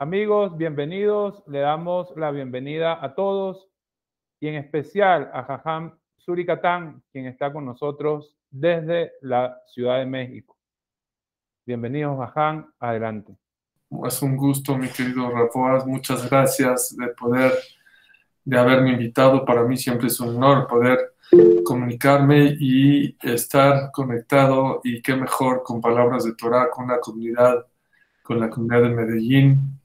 Amigos, bienvenidos. Le damos la bienvenida a todos y en especial a Jajam Suricatán, quien está con nosotros desde la Ciudad de México. Bienvenidos, Jajam. Adelante. Es un gusto, mi querido Rafa. Muchas gracias de poder, de haberme invitado. Para mí siempre es un honor poder comunicarme y estar conectado y qué mejor con palabras de Torah, con la comunidad, con la comunidad de Medellín.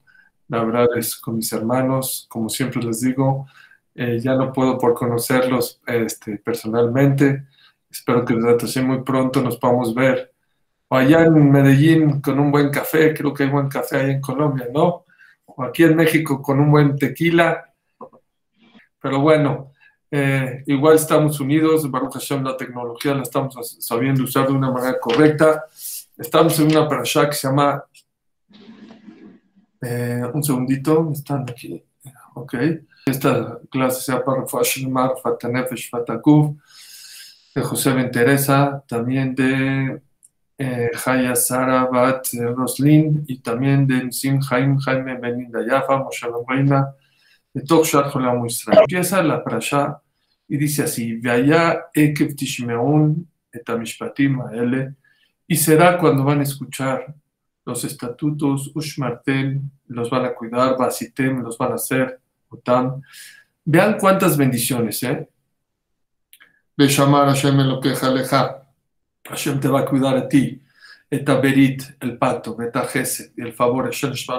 La verdad es con mis hermanos, como siempre les digo, eh, ya no puedo por conocerlos este, personalmente. Espero que desde muy pronto nos podamos ver. O allá en Medellín con un buen café, creo que hay buen café ahí en Colombia, ¿no? O aquí en México con un buen tequila. Pero bueno, eh, igual estamos unidos, Baruch Hashem, la tecnología la estamos sabiendo usar de una manera correcta. Estamos en una parasha que se llama. Eh, un segundito, están aquí. Ok. Esta clase se llama Fashimar, Fatanefesh, Fatakuf, de José Ben Teresa, también de eh, Haya Sara Bat Roslin y también de Sim Jaime Jaime Beninda Yafa, Moshe Reina, de Tok Shar Empieza la parasha y dice así, Veaya Ekev Tishmeun aele, y será cuando van a escuchar los estatutos, Ushmarten, los van a cuidar, Basitem, los van a hacer, Utam. Vean cuántas bendiciones, ¿eh? Beshamar Hashem lo que Hashem te va a cuidar a ti. Etaberit, el pacto, Betajese, el favor, Hashem Shma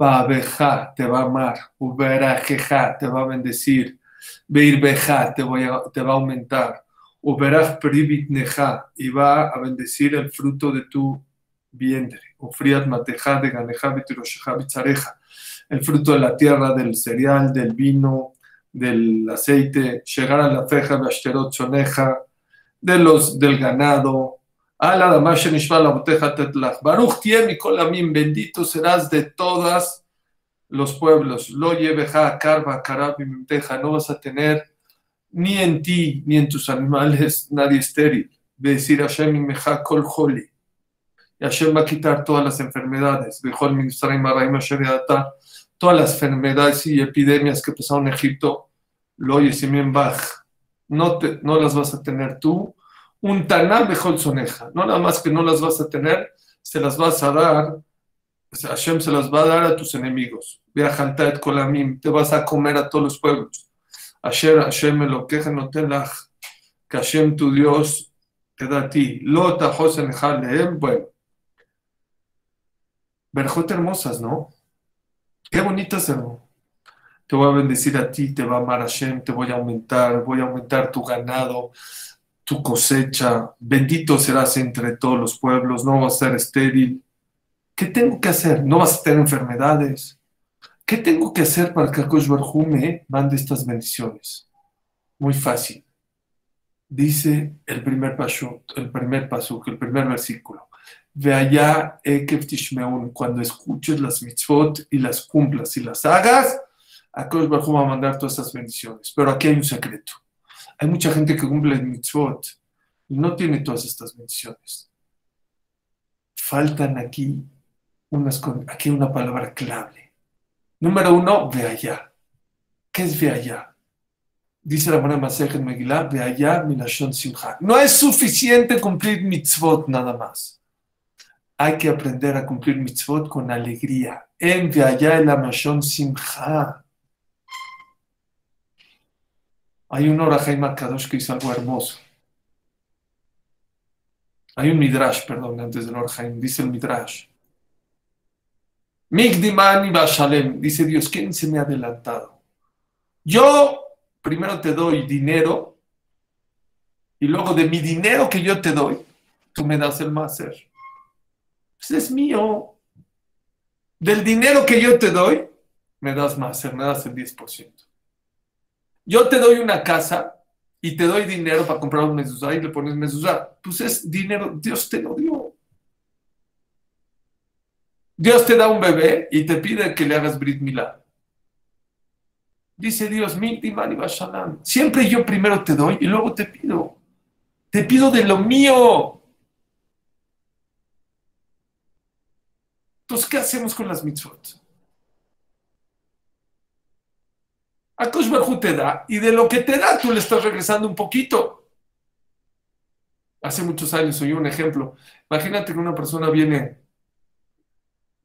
Va a te va a amar. Uberajeja, te va a bendecir. Beirbeja te, voy a, te va a aumentar. Uberach neja y va a bendecir el fruto de tu vientre. El fruto de la tierra, del cereal, del vino, del aceite. Llegar a la feja de ashterot soneja, de los, del ganado. Baruch y kolamim, bendito serás de todas los pueblos. Lo lleveja, carva, no vas a tener ni en ti ni en tus animales nadie estéril. Decir Hashem meja kol holi. Y Hashem va a quitar todas las enfermedades. Todas las enfermedades y epidemias que pasaron en Egipto. Lo. No, te, no las vas a tener tú. Un taná mejor soneja. No nada más que no las vas a tener, se las vas a dar Hashem se las va a dar a tus enemigos. et Kolamim, te vas a comer a todos los pueblos. Asher Hashem lo queja no te que Hashem tu Dios te da a ti. Lo tajos en leem, bueno. Verjot hermosas, ¿no? Qué bonitas, hermano. Te voy a bendecir a ti, te va a amar Hashem, te voy a aumentar, voy a aumentar tu ganado, tu cosecha. Bendito serás entre todos los pueblos, no vas a ser estéril ¿Qué tengo que hacer? No vas a tener enfermedades. ¿Qué tengo que hacer para que Akosh me mande estas bendiciones? Muy fácil. Dice el primer paso, el primer paso, el primer versículo. Ve allá, cuando escuches las mitzvot y las cumplas y las hagas, Akosh Barjú va a mandar todas estas bendiciones. Pero aquí hay un secreto. Hay mucha gente que cumple el mitzvot y no tiene todas estas bendiciones. Faltan aquí aquí una palabra clave. Número uno, ve allá. ¿Qué es ve allá? Dice la buena en Megillah, ve allá, milashon simcha. No es suficiente cumplir mitzvot nada más. Hay que aprender a cumplir mitzvot con alegría. En allá el amashon simcha. Hay un Orahaim Kadosh que hizo algo hermoso. Hay un Midrash, perdón, antes del Orahaim. Dice el Midrash. Migdimani Bashalem, dice Dios, ¿quién se me ha adelantado? Yo primero te doy dinero y luego de mi dinero que yo te doy, tú me das el máser. Pues es mío. Del dinero que yo te doy, me das máser, me das el 10%. Yo te doy una casa y te doy dinero para comprar un mezuzá y le pones mezuzá. Pues es dinero, Dios te lo dio. Dios te da un bebé y te pide que le hagas Brit Milá. Dice Dios, siempre yo primero te doy y luego te pido. Te pido de lo mío. Entonces, ¿qué hacemos con las mitzvot? Akush Barhu te da, y de lo que te da, tú le estás regresando un poquito. Hace muchos años oí un ejemplo. Imagínate que una persona viene,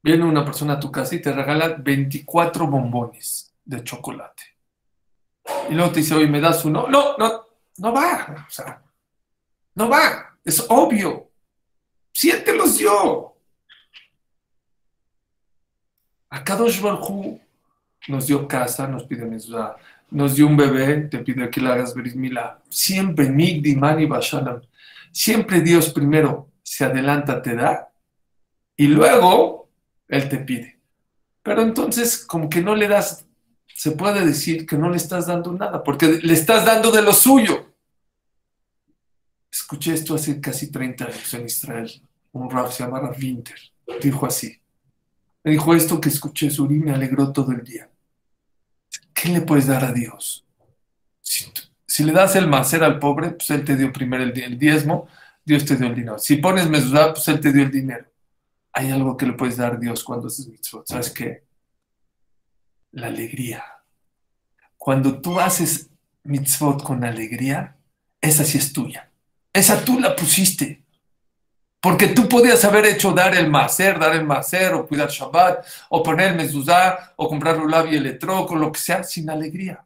viene una persona a tu casa y te regala 24 bombones de chocolate. Y luego te dice, oye, ¿me das uno? No, no, no va. O sea, no va. Es obvio. Siéntelos yo. A Kadosh Barhu nos dio casa, nos pide mezuzá, nos dio un bebé, te pide que le hagas berismila. Siempre, Migdi, Mani, Bashalam. Siempre Dios primero se adelanta, te da, y luego Él te pide. Pero entonces, como que no le das, se puede decir que no le estás dando nada, porque le estás dando de lo suyo. Escuché esto hace casi 30 años en Israel. Un rap se llama Winter. Dijo así. Me dijo esto que escuché, Suri, me alegró todo el día. ¿Qué le puedes dar a Dios? Si, le das el macer al pobre, pues Él te dio primero el, diezmo, Dios te dio el dinero. Si pones mezuzá, pues Él te dio el dinero. Hay algo que le puedes dar a Dios cuando haces mitzvot. ¿Sabes qué? La alegría. Cuando tú haces mitzvot con alegría, esa sí es tuya. Esa tú la pusiste. Porque tú podías haber hecho dar el macer, dar el macer, o cuidar Shabbat, o poner el mezuzá, o comprar lulav y electroco, lo que sea, sin alegría.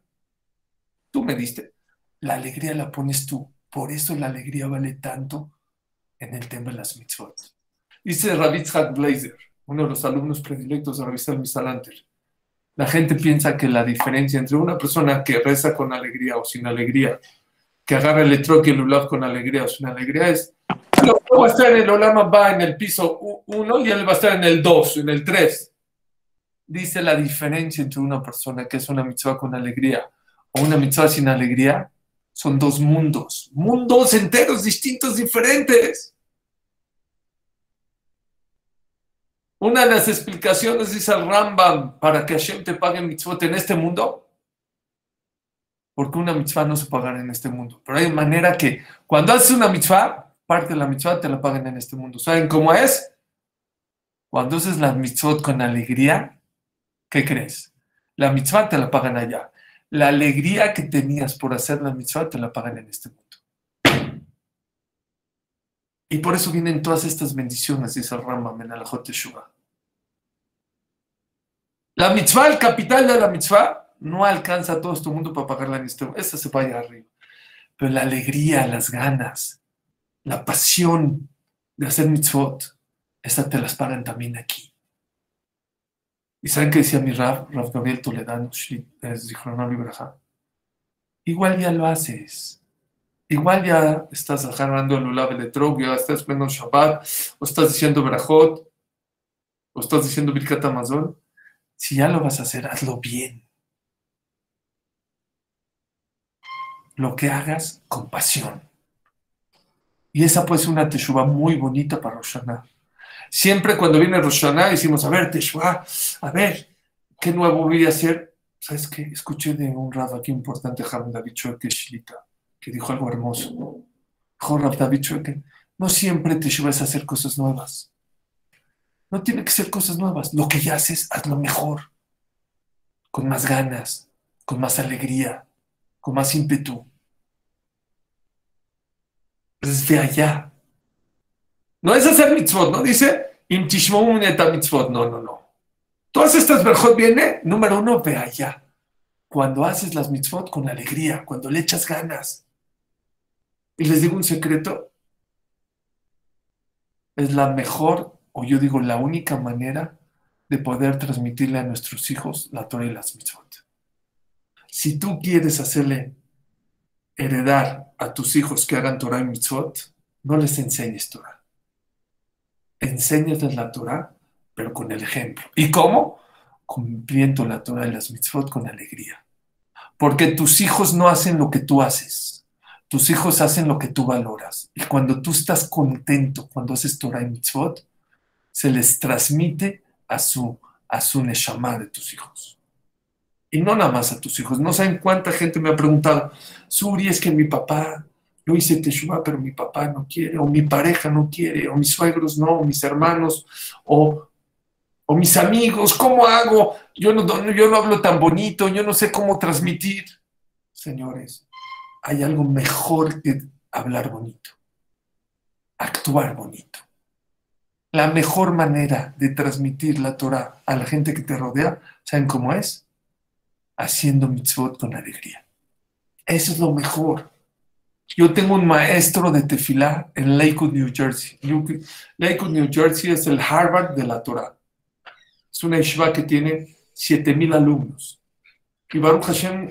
Tú me diste. La alegría la pones tú. Por eso la alegría vale tanto en el tema de las mitzvot. Dice Ravitzhak Blazer, uno de los alumnos predilectos de Ravitzhak Misalanter. La gente piensa que la diferencia entre una persona que reza con alegría o sin alegría, que agarra el electroque y el lulav con alegría o sin alegría, es va a estar el Olama va en el piso 1 y él va a estar en el 2, en el 3. Dice la diferencia entre una persona que es una mitzvah con alegría o una mitzvah sin alegría. Son dos mundos, mundos enteros, distintos, diferentes. Una de las explicaciones dice el Rambam para que Hashem te pague mitzvot en este mundo, porque una mitzvah no se pagará en este mundo. Pero hay manera que cuando haces una mitzvah, parte de la mitzvah te la pagan en este mundo. ¿Saben cómo es? Cuando haces la mitzvot con alegría, ¿qué crees? La mitzvah te la pagan allá. La alegría que tenías por hacer la mitzvah te la pagan en este mundo. Y por eso vienen todas estas bendiciones, dice el Rambam en Teshuvah. La mitzvah, el capital de la mitzvah, no alcanza a todo este mundo para pagarla en este mundo. Esa se va allá arriba. Pero la alegría, las ganas, la pasión de hacer mitzvot, esta te las pagan también aquí. ¿Y saben qué decía mi Rav, Rav Gabriel Toledano, Igual ya lo haces. Igual ya estás agarrando el ulav de ya estás poniendo Shabbat, o estás diciendo Berajot, o estás diciendo Birkat Amazon. Si ya lo vas a hacer, hazlo bien. Lo que hagas con pasión. Y esa puede ser una teshuva muy bonita para Rosh Siempre cuando viene Rosh decimos, a ver, teshuva, a ver, ¿qué nuevo voy a hacer? ¿Sabes qué? Escuché de un Rav aquí importante, Javier David Shilita, que dijo algo hermoso. Dijo Rav David no siempre teshuva es hacer cosas nuevas. No tiene que ser cosas nuevas. Lo que ya haces, hazlo mejor. Con más ganas, con más alegría, con más ímpetu de allá. No es hacer mitzvot, no dice mitzvot, no, no, no. Todas estas verjot viene, número uno, ve allá. Cuando haces las mitzvot con alegría, cuando le echas ganas. Y les digo un secreto, es la mejor, o yo digo la única manera de poder transmitirle a nuestros hijos la Torah y las mitzvot. Si tú quieres hacerle heredar a tus hijos que hagan Torah y mitzvot, no les enseñes Torah. Enséñales la Torah, pero con el ejemplo. ¿Y cómo? Cumpliendo la Torah y las mitzvot con alegría. Porque tus hijos no hacen lo que tú haces. Tus hijos hacen lo que tú valoras. Y cuando tú estás contento, cuando haces Torah y mitzvot, se les transmite a su, a su neshama de tus hijos. Y no nada más a tus hijos. No saben cuánta gente me ha preguntado, Suri, es que mi papá, yo hice teshuva, pero mi papá no quiere, o mi pareja no quiere, o mis suegros no, o mis hermanos, o O mis amigos, ¿cómo hago? Yo no, yo no hablo tan bonito, yo no sé cómo transmitir. Señores, hay algo mejor que hablar bonito, actuar bonito. La mejor manera de transmitir la Torah a la gente que te rodea, ¿saben cómo es? Haciendo mitzvot con alegría. Eso es lo mejor. Yo tengo un maestro de tefilá en Lakewood, New Jersey. Lakewood, New Jersey es el Harvard de la Torah. Es una yeshiva que tiene 7000 alumnos. Y Baruch Hashem,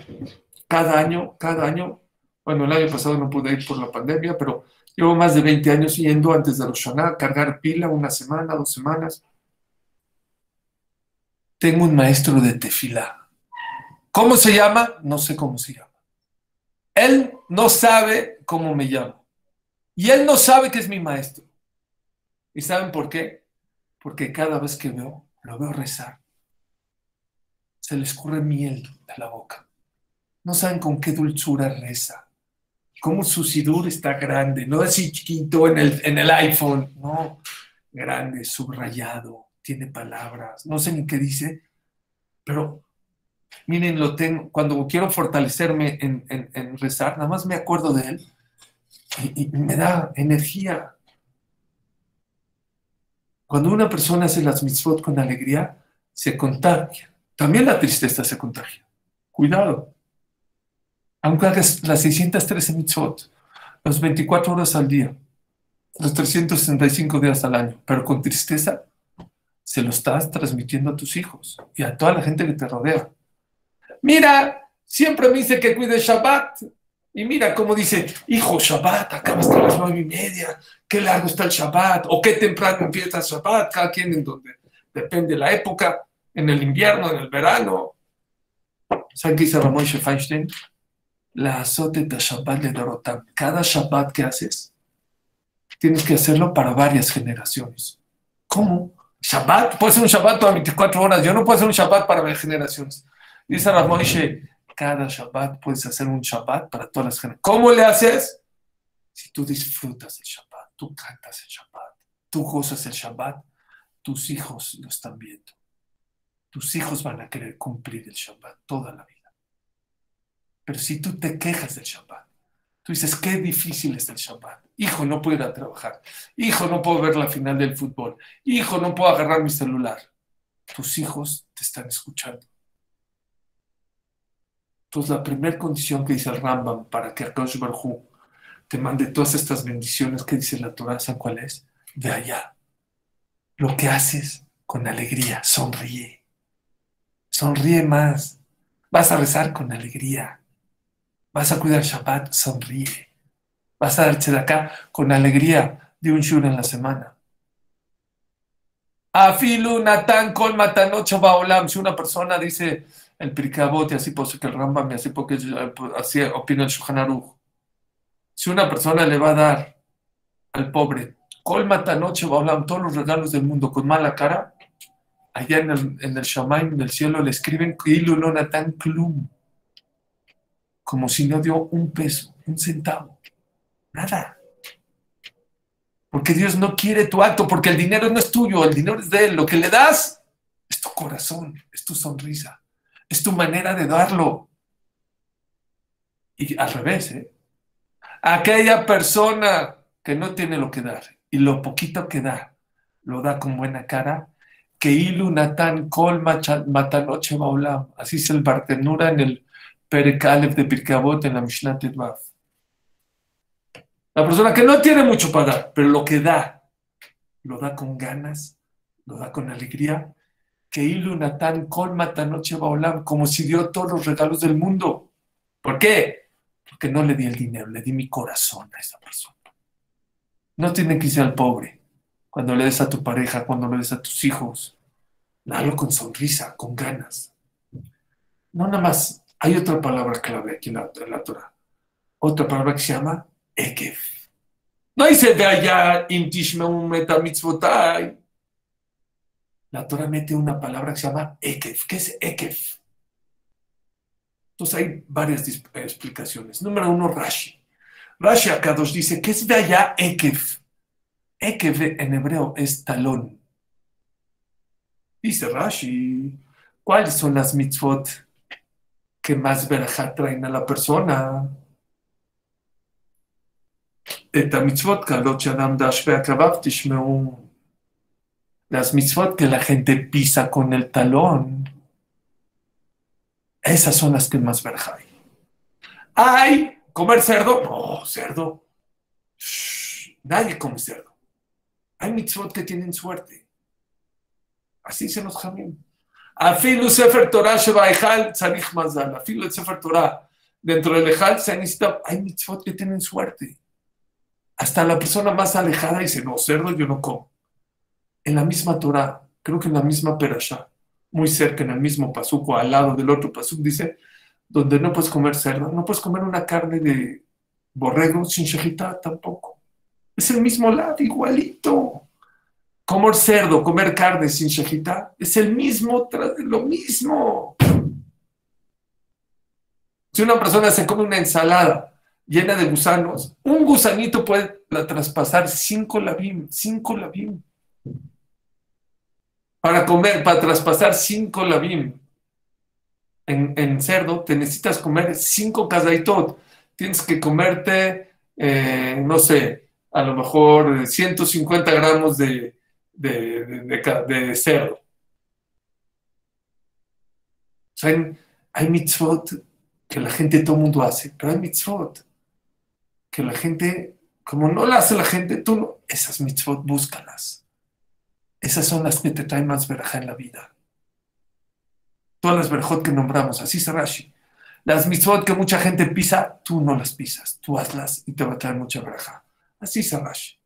cada año, cada año, bueno, el año pasado no pude ir por la pandemia, pero llevo más de 20 años yendo antes de los cargar pila una semana, dos semanas. Tengo un maestro de tefilá. ¿Cómo se llama? No sé cómo se llama. Él no sabe cómo me llamo. Y él no sabe que es mi maestro. ¿Y saben por qué? Porque cada vez que veo, lo veo rezar. Se le escurre miel de la boca. No saben con qué dulzura reza. Cómo su sidur está grande. No así chiquito en el, en el iPhone. No, grande, subrayado. Tiene palabras. No sé ni qué dice. Pero Miren, lo tengo, cuando quiero fortalecerme en, rezar, nada más me acuerdo de él y, me da energía. Cuando una persona hace las mitzvot con alegría, se contagia. También la tristeza se contagia. Cuidado. Aunque hagas las 613 mitzvot, las 24 horas al día, los 365 días al año, pero con tristeza, se lo estás transmitiendo a tus hijos y a toda la gente que te rodea. Mira, siempre me dice que cuide Shabbat. Y mira cómo dice, hijo, Shabbat, acaba hasta las nueve y media. Qué largo está el Shabbat. O qué temprano empieza el Shabbat. Cada quien en donde depende de la época. En el invierno, en el verano. ¿Saben qué dice Ramón Feinstein? La azote de Shabbat de Dorotam. Cada Shabbat que haces, tienes que hacerlo para varias generaciones. ¿Cómo? Shabbat, puede ser un Shabbat para 24 horas. Yo no puedo hacer un Shabbat para varias generaciones. Dice Rav cada Shabbat puedes hacer un Shabbat para todas las generaciones. ¿Cómo le haces? Si tú disfrutas el Shabbat, tú cantas el Shabbat, tú gozas el Shabbat, tus hijos lo están viendo. Tus hijos van a querer cumplir el Shabbat toda la vida. Pero si tú te quejas del Shabbat, tú dices, qué difícil es el Shabbat. Hijo, no puedo ir a trabajar. Hijo, no puedo ver la final del fútbol. Hijo, no puedo agarrar mi celular. Tus hijos te están escuchando entonces, la primera condición que dice el Rambam para que Akash Barhu te mande todas estas bendiciones que dice la Torah, ¿saben cuál es? De allá. Lo que haces con alegría, sonríe. Sonríe más. Vas a rezar con alegría. Vas a cuidar Shabbat, sonríe. Vas a darse de acá con alegría de un shur en la semana. Afilu Natan Kol Baolam. Si una persona dice, el Pirkabot y así pues que el Rambam así porque así opina el Shuhanaruj. Si una persona le va a dar al pobre colmata noche va a todos los regalos del mundo con mala cara, allá en el, en el en el cielo, le escriben tan Klum, como si no dio un peso, un centavo, nada. Porque Dios no quiere tu acto, porque el dinero no es tuyo, el dinero es de Él. Lo que le das es tu corazón, es tu sonrisa. Es tu manera de darlo. Y al revés, ¿eh? Aquella persona que no tiene lo que dar y lo poquito que da, lo da con buena cara, que kol matanoche. Así es el Bartenura en el Perekalef de Pirkabot en la Mishnah Tedvav. La persona que no tiene mucho para dar, pero lo que da, lo da con ganas, lo da con alegría que Ilu Natán colmata noche Baolam, como si dio todos los regalos del mundo. ¿Por qué? Porque no le di el dinero, le di mi corazón a esa persona. No tiene que ser al pobre. Cuando le des a tu pareja, cuando le des a tus hijos, dalo con sonrisa, con ganas. No nada más. Hay otra palabra clave aquí en la, en Torah. Otra palabra que se llama Ekef. No dice de allá, un metamitzvotai la Torah mete una palabra que se llama Ekef. ¿Qué es Ekef? Entonces hay varias explicaciones. Número uno, Rashi. Rashi nos dice, ¿qué es de allá Ekef? Ekef en hebreo es talón. Dice Rashi, ¿cuáles son las mitzvot que más verajá traen a la persona? Las mitzvot que la gente pisa con el talón, esas son las que más verajá hay. ¡Ay! ¿Comer cerdo? No, cerdo. nadie come cerdo. Hay mitzvot que tienen suerte. Así se nos jamín. Afilu Sefer Torah Sheba Ejal Tzarich Mazal. Afilu Sefer Torah. Dentro del Ejal se necesita, hay mitzvot que tienen suerte. Hasta la persona más alejada dice, no, cerdo yo no como. En la misma Torah, creo que en la misma Perashá, muy cerca, en el mismo pasuco, al lado del otro pasuco, dice, donde no puedes comer cerdo, no puedes comer una carne de borrego sin shejitá tampoco. Es el mismo lado, igualito. Comer cerdo, comer carne sin shejita, es el mismo, lo mismo. Si una persona se come una ensalada llena de gusanos, un gusanito puede traspasar cinco labim, cinco labim. Para comer, para traspasar cinco labim en, cerdo, te necesitas comer cinco casaitot. Tienes que comerte, eh, no sé, a lo mejor 150 gramos de, de, cerdo. hay, mitzvot que la gente, todo el mundo hace, pero hay mitzvot que la gente, como no la hace la gente, tú no, esas mitzvot búscalas. Esas son las que te traen más verja en la vida. Todas las verjot que nombramos, así es Rashi. Las mitzvot que mucha gente pisa, tú no las pisas, tú hazlas y te va a traer mucha verja. Así es Rashi.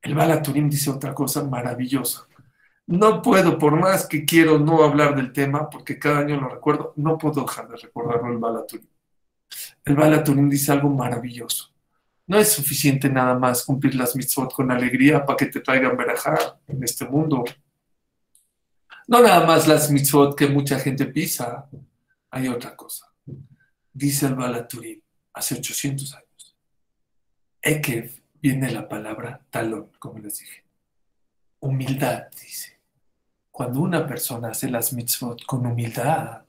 El Balaturim dice otra cosa maravillosa. No puedo, por más que quiero no hablar del tema, porque cada año lo recuerdo, no puedo dejar de recordarlo el Balaturim. El Balaturim dice algo maravilloso. No es suficiente nada más cumplir las mitzvot con alegría para que te traigan verajá en este mundo. No nada más las mitzvot que mucha gente pisa. Hay otra cosa. Dice el Balaturim hace 800 años. Ekev viene la palabra talón, como les dije. Humildad, dice. Cuando una persona hace las mitzvot con humildad,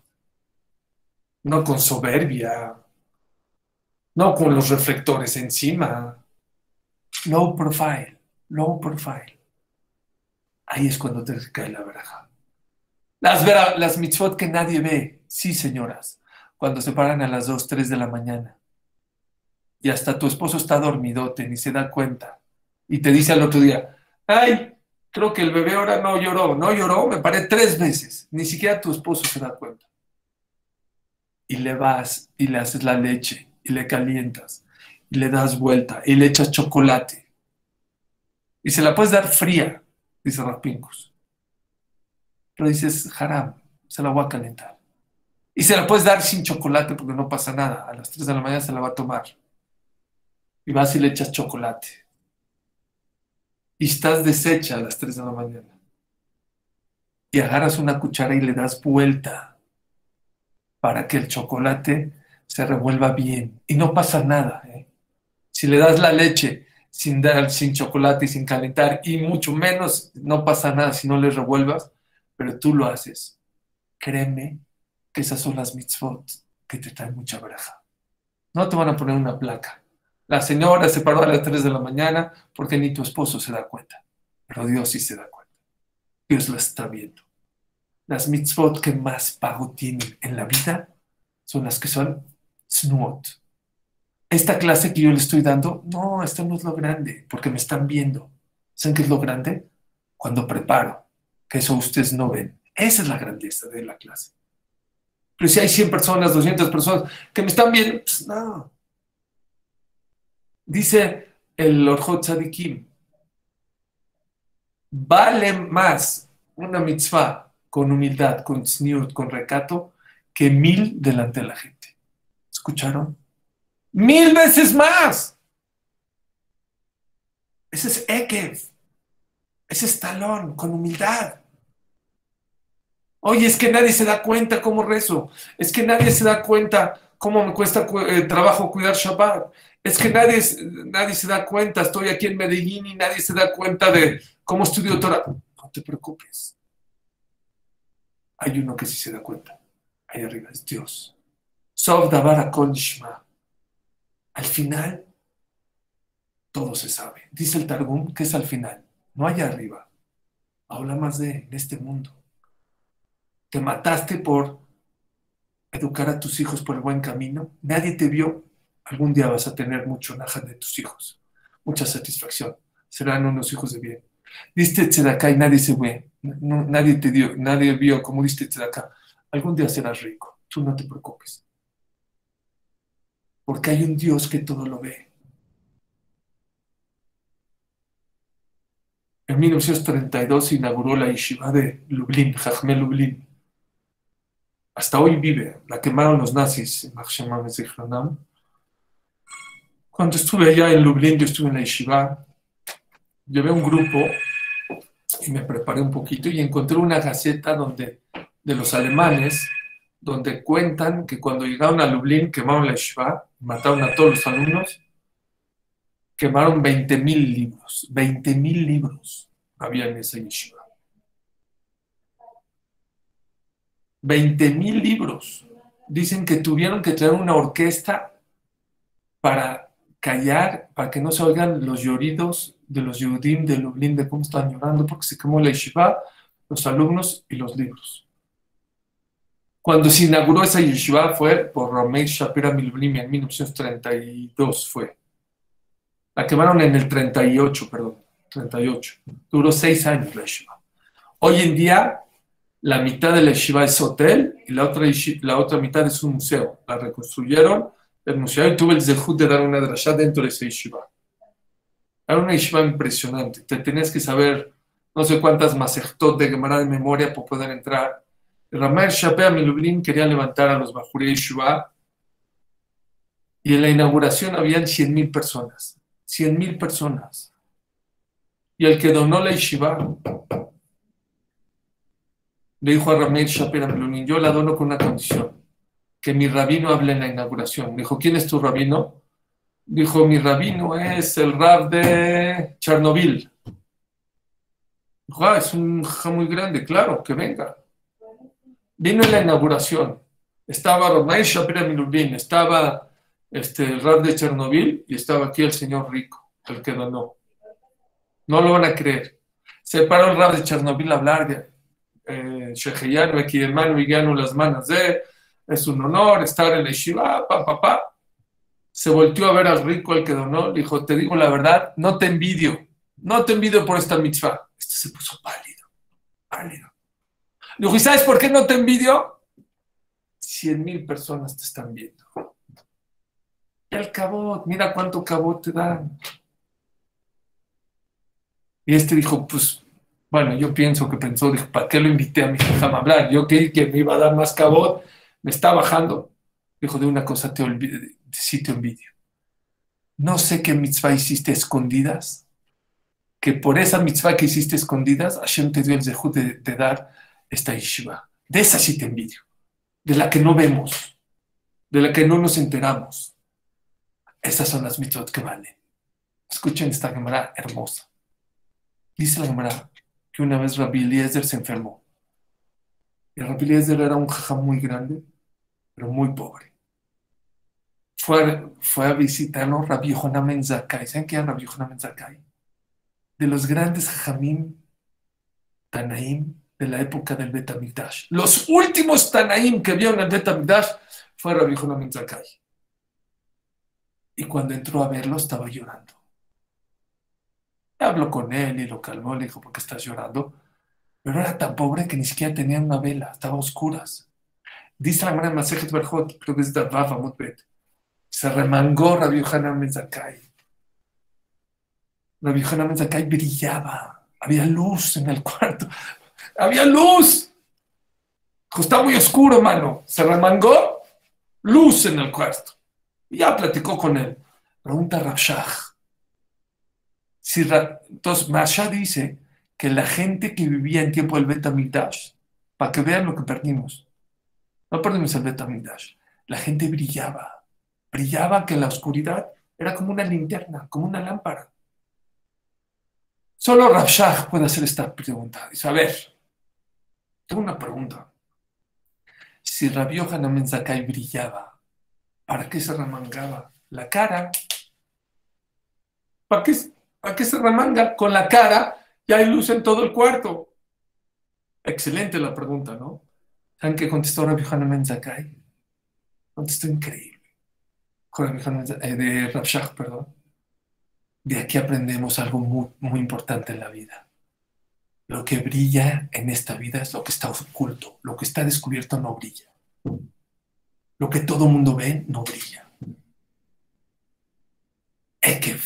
no con soberbia, no con los reflectores encima, low profile, low profile. Ahí es cuando te cae la verja. Las, las mitzvot que nadie ve, sí, señoras, cuando se paran a las 2, 3 de la mañana y hasta tu esposo está dormidote, ni se da cuenta, y te dice al otro día, ay, creo que el bebé ahora no lloró, no lloró, me paré tres veces, ni siquiera tu esposo se da cuenta. Y le vas y le haces la leche y le calientas y le das vuelta y le echas chocolate. Y se la puedes dar fría, dice Rapincus. Pero dices, haram, se la voy a calentar. Y se la puedes dar sin chocolate porque no pasa nada. A las 3 de la mañana se la va a tomar y vas y le echas chocolate. Y estás deshecha a las 3 de la mañana. Y agarras una cuchara y le das vuelta para que el chocolate se revuelva bien. Y no pasa nada. ¿eh? Si le das la leche sin, dar, sin chocolate y sin calentar, y mucho menos, no pasa nada si no le revuelvas, pero tú lo haces. Créeme que esas son las mitzvot que te traen mucha braja. No te van a poner una placa la señora se paró a las 3 de la mañana porque ni tu esposo se da cuenta. Pero Dios sí se da cuenta. Dios la está viendo. Las mitzvot que más pago tienen en la vida son las que son snuot. Esta clase que yo le estoy dando, no, esto no es lo grande, porque me están viendo. ¿Saben qué es lo grande? Cuando preparo, que eso ustedes no ven. Esa es la grandeza de la clase. Pero si hay 100 personas, 200 personas que me están viendo, pues no, Dice el Orjot Tzadikim, vale más una mitzvah con humildad, con sniut, con recato, que mil delante de la gente. ¿Escucharon? Mil veces más. Ese es Ekev. Ese es talón, con humildad. Oye, es que nadie se da cuenta cómo rezo. Es que nadie se da cuenta cómo me cuesta eh, trabajo cuidar Shabbat. Es que nadie, nadie se da cuenta, estoy aquí en Medellín y nadie se da cuenta de cómo estudio Torah. No te preocupes. hay uno que sí se da cuenta. Ahí arriba es Dios. Sov Davar Shma. Al final, todo se sabe. Dice el Targum que es al final, no allá arriba. Habla más de en este mundo. Te mataste por educar a tus hijos por el buen camino. Nadie te vio. Algún día vas a tener mucho naja de tus hijos. Mucha satisfacción. Serán unos hijos de bien. Diste tzedakah y nadie se ve. nadie te dio, nadie vio cómo diste tzedakah. Algún día serás rico. Tú no te preocupes. Porque hay un Dios que todo lo ve. En 1932 inauguró la yeshiva de Lublin, Jajme Lublin. Hasta hoy vive. La quemaron los nazis Cuando estuve allá en Lublin, yo estuve en la yeshiva, llevé un grupo y me preparé un poquito y encontré una gaceta donde, de los alemanes donde cuentan que cuando llegaron a Lublin quemaron la yeshiva, mataron a todos los alumnos quemaron 20.000 libros. 20.000 libros había en esa yeshiva. 20.000 libros. Dicen que tuvieron que traer una orquesta para callar, para que no se oigan los lloridos de los Yudim de Lublin, de cómo están llorando, porque se quemó la yeshiva, los alumnos y los libros. Cuando se inauguró esa yeshiva fue por Romei Shapira Milublim en 1932 fue. La quemaron en el 38, perdón, 38. Duró seis años la yeshiva. Hoy en día, la mitad de la yeshiva es hotel y la otra, la otra mitad es un museo. La reconstruyeron el museo y tuve el zehut de dar una drasha dentro de esa yeshiva. Era una yeshiva impresionante. Te tenías que saber no sé cuántas masechtot de Gemara de memoria para poder entrar. Ramel Shapea Milublin quería levantar a los Bajurei Yeshiva y en la inauguración habían 100.000 personas. 100 mil personas. Y el que donó la yeshiva le dijo a Ramel Shapira Melunin, yo la dono con una condición, que mi rabino hable en la inauguración. Dijo, ¿quién es tu rabino? Dijo, mi rabino es el rab de Chernobyl. Dijo, ah, es un ja muy grande, claro, que venga. Vino en la inauguración. Estaba Ramel Shapira Melunin, estaba este, el rab de Chernobyl y estaba aquí el señor rico, el que donó. No lo van a creer. Se paró el rab de Chernobyl a hablar de eh, Sheheyanu, hermano y las manos de, es un honor estar en la yeshiva, pa, pa, pa. Se volteó a ver al rico, el que donó, le dijo, te digo la verdad, no te envidio, no te envidio por esta mitzvah. Este se puso pálido, pálido. Dijo, ¿y sabes por qué no te envidio? Cien mil personas te están viendo el cabot, mira cuánto cabot te dan. Y este dijo, pues, bueno, yo pienso que pensó, dijo, ¿para qué lo invité a mi hija a hablar? Yo creí que me iba a dar más cabot, me está bajando. Dijo, de una cosa te olvido, sí te envidio. No sé qué mitzvah hiciste escondidas, que por esa mitzvah que hiciste escondidas, Hashem te dio el zehut de dar esta yeshiva. De esa sí te envidio, de la que no vemos, de la que no nos enteramos. Estas son las mitzvot que valen. Escuchen esta Gemara hermosa. Dice la Gemara que una vez Rabbi Eliezer se enfermó. Y Rabbi Eliezer era un jaja muy grande, pero muy pobre. Fue, fue a visitarlo Rabbi Yohanan Zakai. ¿Saben quién es Rabbi Yohanan Zakai? De los grandes jajamim Tanaim de la época del Betamigdash. Los últimos Tanaim que vieron el Betamigdash fue Rabbi Yohanan Zakai. Y cuando entró a verlo estaba llorando. Habló con él y lo calmó, le dijo, ¿por qué estás llorando? Pero era tan pobre que ni siquiera tenía una vela, estaba a oscuras. Dice la hermana Masejet Berjot, creo que es de Mutbet. Se remangó Rabbi Yohanan Menzakai. Rabbi Yohanan Menzakai brillaba, había luz en el cuarto, había luz. Estaba muy oscuro, mano. Se remangó, luz en el cuarto. Y ya platicó con él. Pregunta Rabshah. Si Entonces, Masha dice que la gente que vivía en tiempo del Betamigdash, para que vean lo que perdimos, no perdimos el Betamigdash, la gente brillaba, brillaba que la oscuridad era como una linterna, como una lámpara. Solo Rabshah puede hacer esta pregunta. Dice, a ver, tengo una pregunta. Si Rabbi Yohanan Zakai brillaba, ¿para qué se remangaba? La cara. ¿Para qué, ¿Para qué se remanga? Con la cara y hay luz en todo el cuarto. Excelente la pregunta, ¿no? ¿Saben qué contestó Rabbi Yohanan Zakai? Contestó increíble. Eh, de Rabshah, perdón. De aquí aprendemos algo muy, muy importante en la vida. Lo que brilla en esta vida es lo que está oculto. Lo que está descubierto no brilla. Lo que todo mundo ve no brilla. Ekev.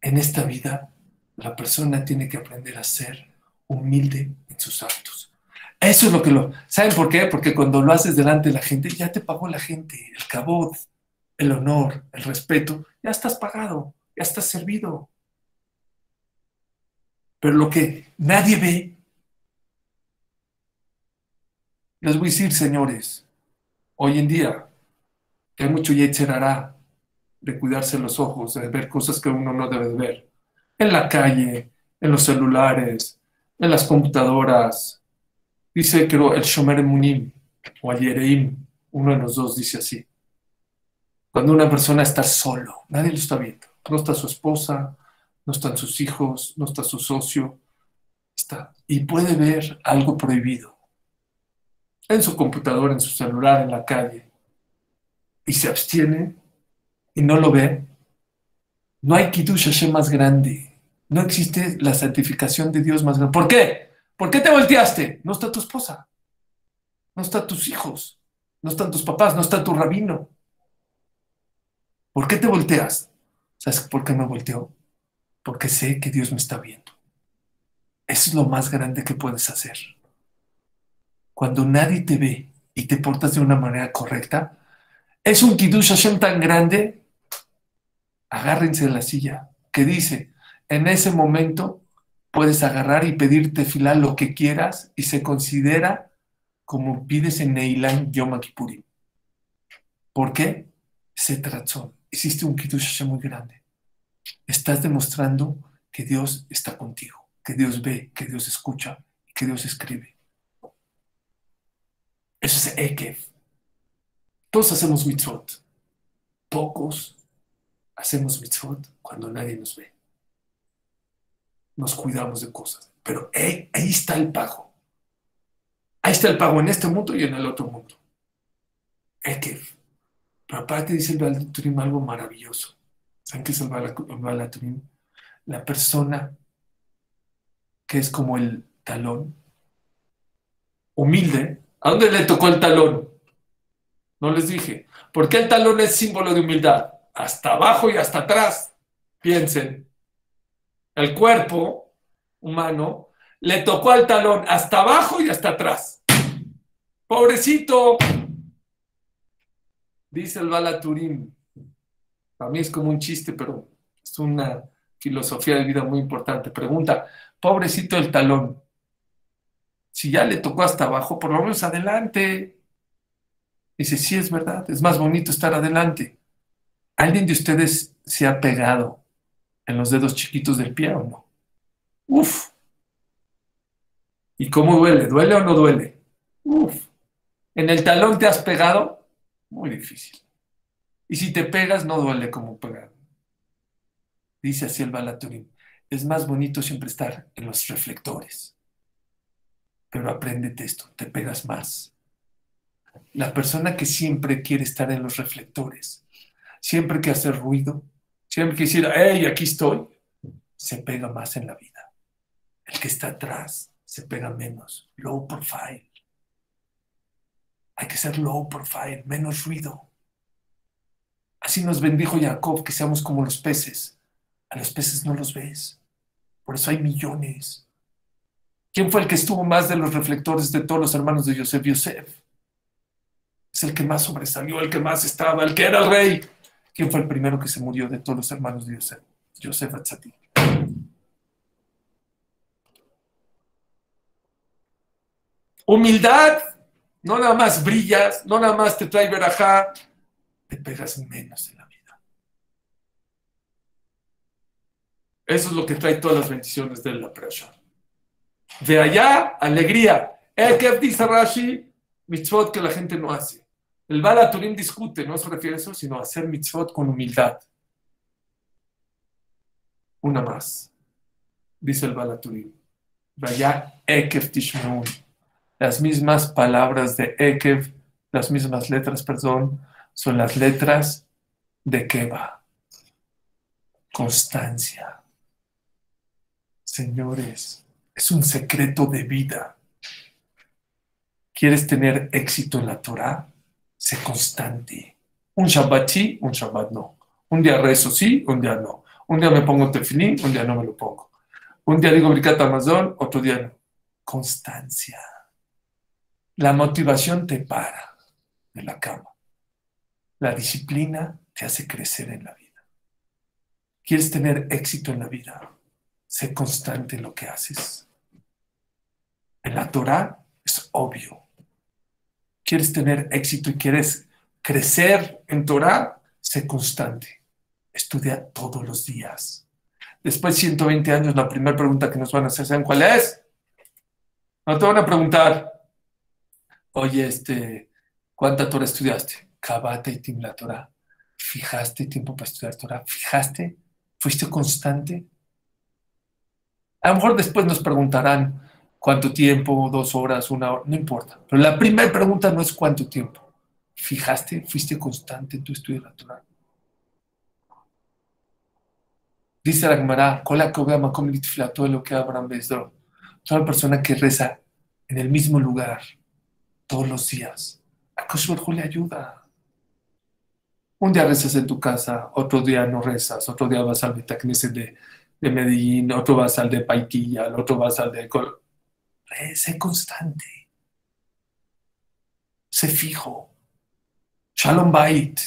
En esta vida, la persona tiene que aprender a ser humilde en sus actos. Eso es lo que lo... ¿Saben por qué? Porque cuando lo haces delante de la gente, ya te pagó la gente, el cabot, el honor, el respeto, ya estás pagado, ya estás servido. Pero lo que nadie ve, les voy a decir, señores, hoy en día, hay mucho hará de cuidarse los ojos, de ver cosas que uno no debe de ver, en la calle, en los celulares, en las computadoras. Dice que el Shomer Munim o el uno de los dos dice así. Cuando una persona está solo, nadie lo está viendo, no está su esposa, no están sus hijos, no está su socio, está. Y puede ver algo prohibido en su computadora, en su celular, en la calle, y se abstiene y no lo ve. No hay Kiddush Hashem más grande. No existe la santificación de Dios más grande. ¿Por qué? ¿Por qué te volteaste? No está tu esposa. No están tus hijos. No están tus papás. No está tu rabino. ¿Por qué te volteas? ¿Sabes por qué me volteo? Porque sé que Dios me está viendo. Eso es lo más grande que puedes hacer. Cuando nadie te ve y te portas de una manera correcta, es un Kiddush Hashem tan grande, agárrense de la silla, que dice, en ese momento puedes agarrar y pedirte filar lo que quieras y se considera como pides en Neilan Yom Kippurim. ¿Por qué? Se trató. Hiciste un Kiddush Hashem muy grande estás demostrando que Dios está contigo, que Dios ve, que Dios escucha, que Dios escribe. Eso es Ekev. Todos hacemos mitzvot. Pocos hacemos mitzvot cuando nadie nos ve. Nos cuidamos de cosas. Pero ahí está el pago. Ahí está el pago en este mundo y en el otro mundo. Ekev. Pero aparte dice el algo maravilloso. ¿Saben qué es el Balatrim? La persona que es como el talón, humilde. ¿A dónde le tocó el talón? No les dije. ¿Por qué el talón es símbolo de humildad? Hasta abajo y hasta atrás. Piensen. El cuerpo humano le tocó al talón hasta abajo y hasta atrás. Pobrecito. Dice el Balaturim. A mí es como un chiste, pero es una filosofía de vida muy importante. Pregunta, pobrecito el talón, si ya le tocó hasta abajo, por lo menos adelante. Dice, sí, es verdad, es más bonito estar adelante. ¿Alguien de ustedes se ha pegado en los dedos chiquitos del pie o no? Uf. ¿Y cómo duele? ¿Duele o no duele? Uf. ¿En el talón te has pegado? Muy difícil. Y si te pegas, no duele como pegar. Dice así el Balaturim. Es más bonito siempre estar en los reflectores. Pero apréndete esto, te pegas más. La persona que siempre quiere estar en los reflectores, siempre que hace ruido, siempre que decir, hey, aquí estoy, se pega más en la vida. El que está atrás se pega menos. Low profile. Hay que ser low profile, menos ruido. Así nos bendijo Jacob, que seamos como los peces. A los peces no los ves. Por eso hay millones. ¿Quién fue el que estuvo más de los reflectores de todos los hermanos de Yosef? Yosef. Es el que más sobresalió, el que más estaba, el que era el rey. ¿Quién fue el primero que se murió de todos los hermanos de Yosef? Yosef Atzati. Humildad, no nada más brillas, no nada más te trae verajá, te pegas menos en la vida. Eso es lo que trae todas las bendiciones de la presión. De allá, alegría. Ekev dice Rashi, mitzvot que la gente no hace. El Balaturim discute, no se refiere a eso, sino a hacer mitzvot con humildad. Una más, dice el Balaturim. Vaya Ekev Tishmeun. Las mismas palabras de Ekev, las mismas letras, perdón, son las letras de Keva. Constancia. Señores, es un secreto de vida. ¿Quieres tener éxito en la Torah? Sé constante. Un Shabbat sí, un Shabbat no. Un día rezo sí, un día no. Un día me pongo tefilín, un día no me lo pongo. Un día digo Brikat Amazon, otro día no. Constancia. La motivación te para de la cama. La disciplina te hace crecer en la vida. ¿Quieres tener éxito en la vida? Sé constante en lo que haces. En la Torah es obvio. ¿Quieres tener éxito y quieres crecer en Torah? Sé constante. Estudia todos los días. Después de 120 años, la primera pregunta que nos van a hacer, ¿saben cuál es? No te van a preguntar, oye, este, ¿cuánta Torah estudiaste? Kabate y la Torah. ¿Fijaste tiempo para estudiar Torah? ¿Fijaste? ¿Fuiste constante? A lo mejor después nos preguntarán cuánto tiempo, dos horas, una hora, no importa. Pero la primera pregunta no es cuánto tiempo. ¿Fijaste? ¿Fuiste constante en tu estudio natural? Dice la Gemara, todo lo que Abraham Bezdro. Toda persona que reza en el mismo lugar todos los días, a Koshberhu le ayuda. Un día rezas en tu casa, otro día no rezas, otro día vas al Betacneset de de Medellín, otro vas al de Paitilla, el otro vas al de... Sé constante. Sé fijo. Shalom Bait.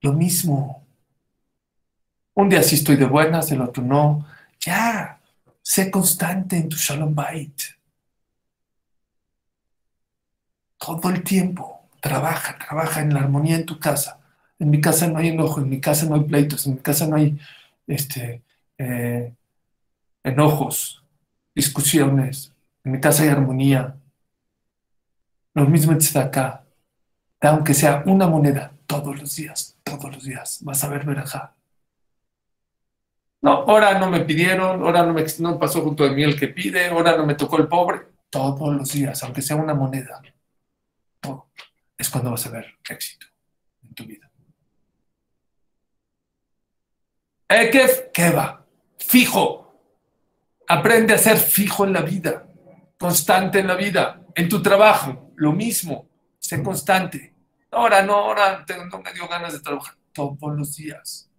Lo mismo. Un día sí estoy de buenas, el otro no. Ya. Sé constante en tu Shalom Bait. Todo el tiempo. Trabaja, trabaja en la armonía en tu casa. En mi casa no hay enojo, en mi casa no hay pleitos, en mi casa no hay este, eh, enojos, discusiones. En mi casa hay armonía. Lo mismo está acá. Aunque sea una moneda todos los días, todos los días, vas a ver verajá. No, ahora no me pidieron, ahora no me pasó junto de mí el que pide, ahora no me tocó el pobre. Todos los días, aunque sea una moneda, es cuando vas a ver éxito en tu vida. Ekef, ¿qué va? fijo. Aprende a ser fijo en la vida, constante en la vida, en tu trabajo, lo mismo, sé constante. Ahora no, ahora no me dio ganas de trabajar todos los días.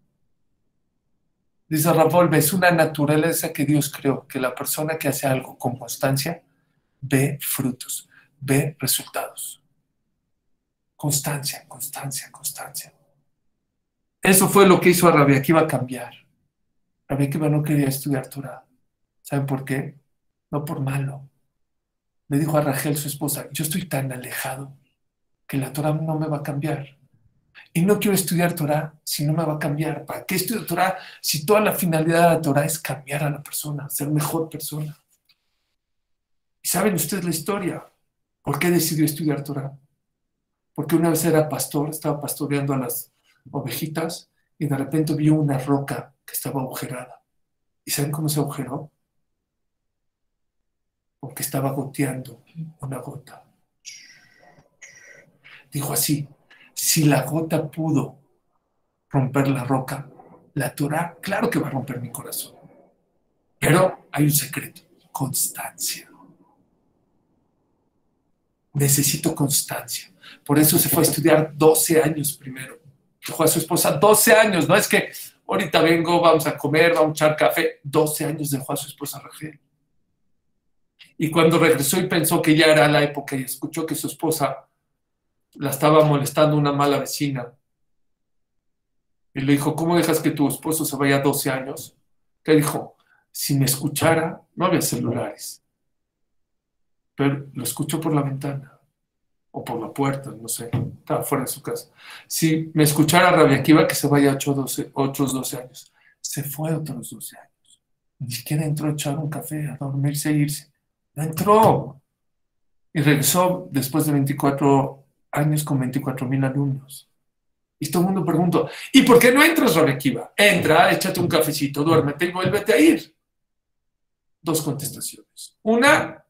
Dice Rafael, es una naturaleza que Dios creó, que la persona que hace algo con constancia ve frutos, ve resultados. Constancia, constancia, constancia. Eso fue lo que hizo a Rabia, que iba a cambiar. Rabbi Akiva no quería estudiar Torah. ¿Saben por qué? No por malo. Le dijo a Rachel, su esposa, yo estoy tan alejado que la Torah no me va a cambiar. Y no quiero estudiar Torah si no me va a cambiar. ¿Para qué estudio Torah si toda la finalidad de la Torah es cambiar a la persona, ser mejor persona? ¿Y saben ustedes la historia? ¿Por qué decidió estudiar Torah? Porque una vez era pastor, estaba pastoreando a las ovejitas y de repente vio una roca que estaba agujerada. ¿Y saben cómo se agujeró? Porque estaba goteando una gota. Dijo así, si la gota pudo romper la roca, la Torah, claro que va a romper mi corazón. Pero hay un secreto, constancia. Necesito constancia. Por eso se fue a estudiar 12 años primero. Dejó a su esposa 12 años, no es que ahorita vengo, vamos a comer, vamos a echar café. 12 años dejó a su esposa Rachel. Y cuando regresó y pensó que ya era la época y escuchó que su esposa la estaba molestando una mala vecina, y le dijo, ¿cómo dejas que tu esposo se vaya 12 años? Que dijo, si me escuchara, no había celulares, pero lo escuchó por la ventana o por la puerta, no sé, estaba fuera de su casa. Si me escuchara Rabia Akiva, que se vaya 8, 12, otros 12 años. Se fue otros 12 años. Ni siquiera entró a echar un café, a dormirse e irse. No entró. Y regresó después de 24 años con 24 mil alumnos. Y todo el mundo pregunta, ¿y por qué no entras, Rabekiva? Entra, échate un cafecito, duérmete y vuélvete a ir. Dos contestaciones. Una,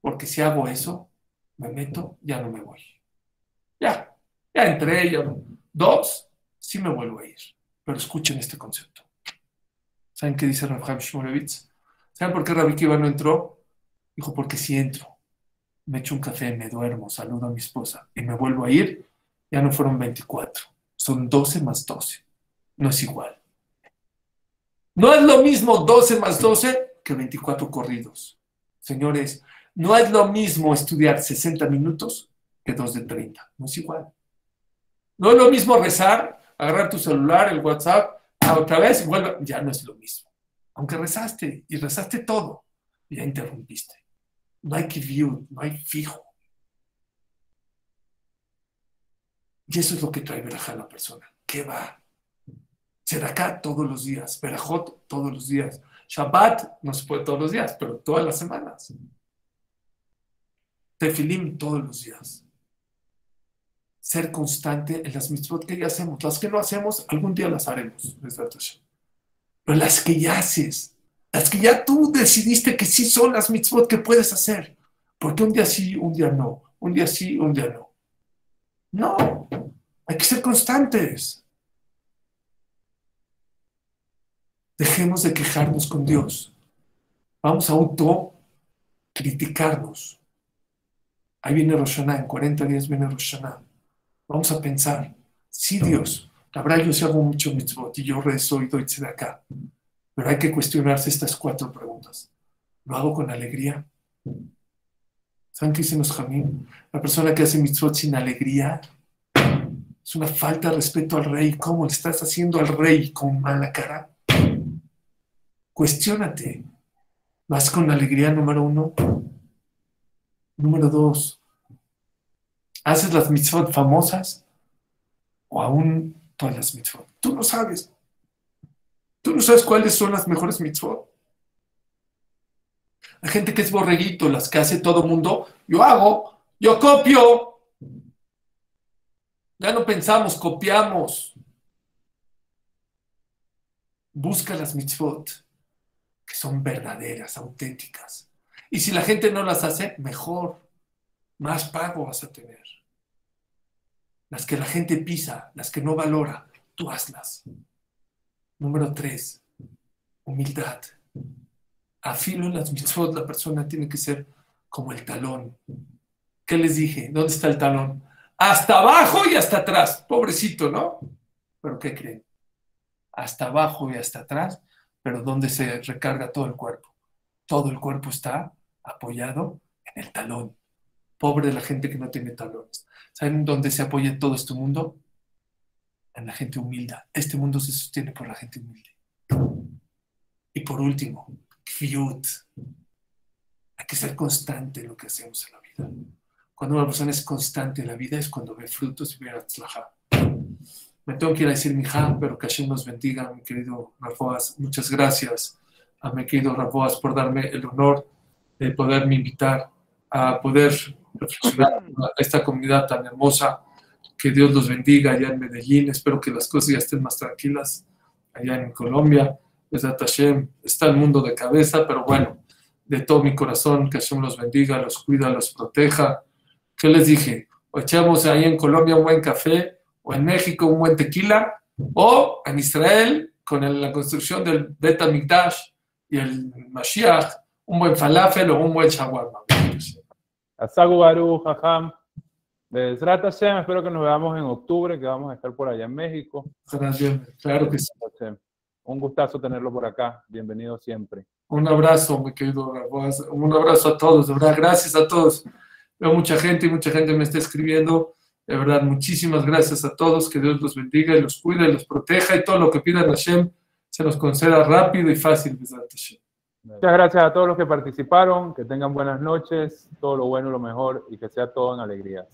porque si hago eso, me meto, ya no me voy. Ya, ya entré, ya no. Dos, sí me vuelvo a ir. Pero escuchen este concepto. ¿Saben qué dice Rav Shmulevitz? ¿Saben por qué Rabbi Kiva no entró? Dijo, porque si entro, me echo un café, me duermo, saludo a mi esposa y me vuelvo a ir, ya no fueron 24, son 12 más 12. No es igual. No es lo mismo 12 más 12 que 24 corridos. Señores, no es lo mismo estudiar 60 minutos que 2 de 30. No es igual. No es lo mismo rezar, agarrar tu celular, el WhatsApp, otra vez y vuelve. Ya no es lo mismo. Aunque rezaste y rezaste todo, ya interrumpiste. No hay que view, no hay fijo. Y eso es lo que trae Berajá a la persona. ¿Qué va? acá todos los días, Berajot todos los días, Shabbat no se puede todos los días, pero todas las semanas. Tefilim todos los días. Ser constante en las mitzvot que ya hacemos. Las que no hacemos, algún día las haremos. Pero las que ya haces, las que ya tú decidiste que sí son las mitzvot que puedes hacer. Porque un día sí, un día no. Un día sí, un día no. No, hay que ser constantes. Dejemos de quejarnos con Dios. Vamos a auto criticarnos. Ahí viene Roshaná, en 40 días viene Roshaná. Vamos a pensar, sí Dios, habrá yo si hago mucho mitzvot y yo rezo y doy de acá. Pero hay que cuestionarse estas cuatro preguntas. ¿Lo hago con alegría? ¿Saben qué dicen los jamín? La persona que hace mitzvot sin alegría es una falta de respeto al rey. ¿Cómo le estás haciendo al rey con mala cara? Cuestiónate. ¿Vas con alegría número uno? Número dos. ¿Haces las mitzvot famosas? ¿O aún todas las mitzvot? Tú no sabes. Tú no sabes cuáles son las mejores mitzvot. La gente que es borreguito, las que hace todo mundo, yo hago, yo copio. Ya no pensamos, copiamos. Busca las mitzvot que son verdaderas, auténticas. Y si la gente no las hace, mejor, más pago vas a tener. Las que la gente pisa, las que no valora, tú hazlas. Número tres, humildad. A filo en las mitzvot la persona tiene que ser como el talón. ¿Qué les dije? ¿Dónde está el talón? Hasta abajo y hasta atrás. Pobrecito, ¿no? Pero ¿qué creen? Hasta abajo y hasta atrás, pero ¿dónde se recarga todo el cuerpo? Todo el cuerpo está apoyado en el talón. Pobre de la gente que no tiene talones. ¿Saben dónde se apoya todo este mundo? en la gente humilde. Este mundo se sostiene por la gente humilde. Y por último, kfiut. Hay que ser constante en lo que hacemos en la vida. Cuando una persona es constante en la vida es cuando ve frutos y ve atzlaha. Me tengo que ir a decir hija, pero que Hashem nos bendiga, mi querido Rafoas. Muchas gracias a mi querido Rafoas por darme el honor de poderme invitar a poder reflexionar a esta comunidad tan hermosa que Dios los bendiga allá en Medellín. Espero que las cosas ya estén más tranquilas allá en Colombia. Está el mundo de cabeza, pero bueno, de todo mi corazón, que Hashem los bendiga, los cuida, los proteja. ¿Qué les dije? O echamos ahí en Colombia un buen café, o en México un buen tequila, o en Israel, con la construcción del Beta Mikdash y el Mashiach, un buen falafel o un buen shawarma. Asagu Baruch, Hashem, espero que nos veamos en octubre, que vamos a estar por allá en México. Claro que sí. Un gustazo tenerlo por acá. Bienvenido siempre. Un abrazo, mi querido Un abrazo a todos, de verdad. Gracias a todos. Veo mucha gente y mucha gente me está escribiendo. De verdad, muchísimas gracias a todos. Que Dios los bendiga y los cuide y los proteja. Y todo lo que pidan Hashem se nos conceda rápido y fácil. Muchas gracias a todos los que participaron. Que tengan buenas noches. Todo lo bueno, lo mejor y que sea todo en alegrías.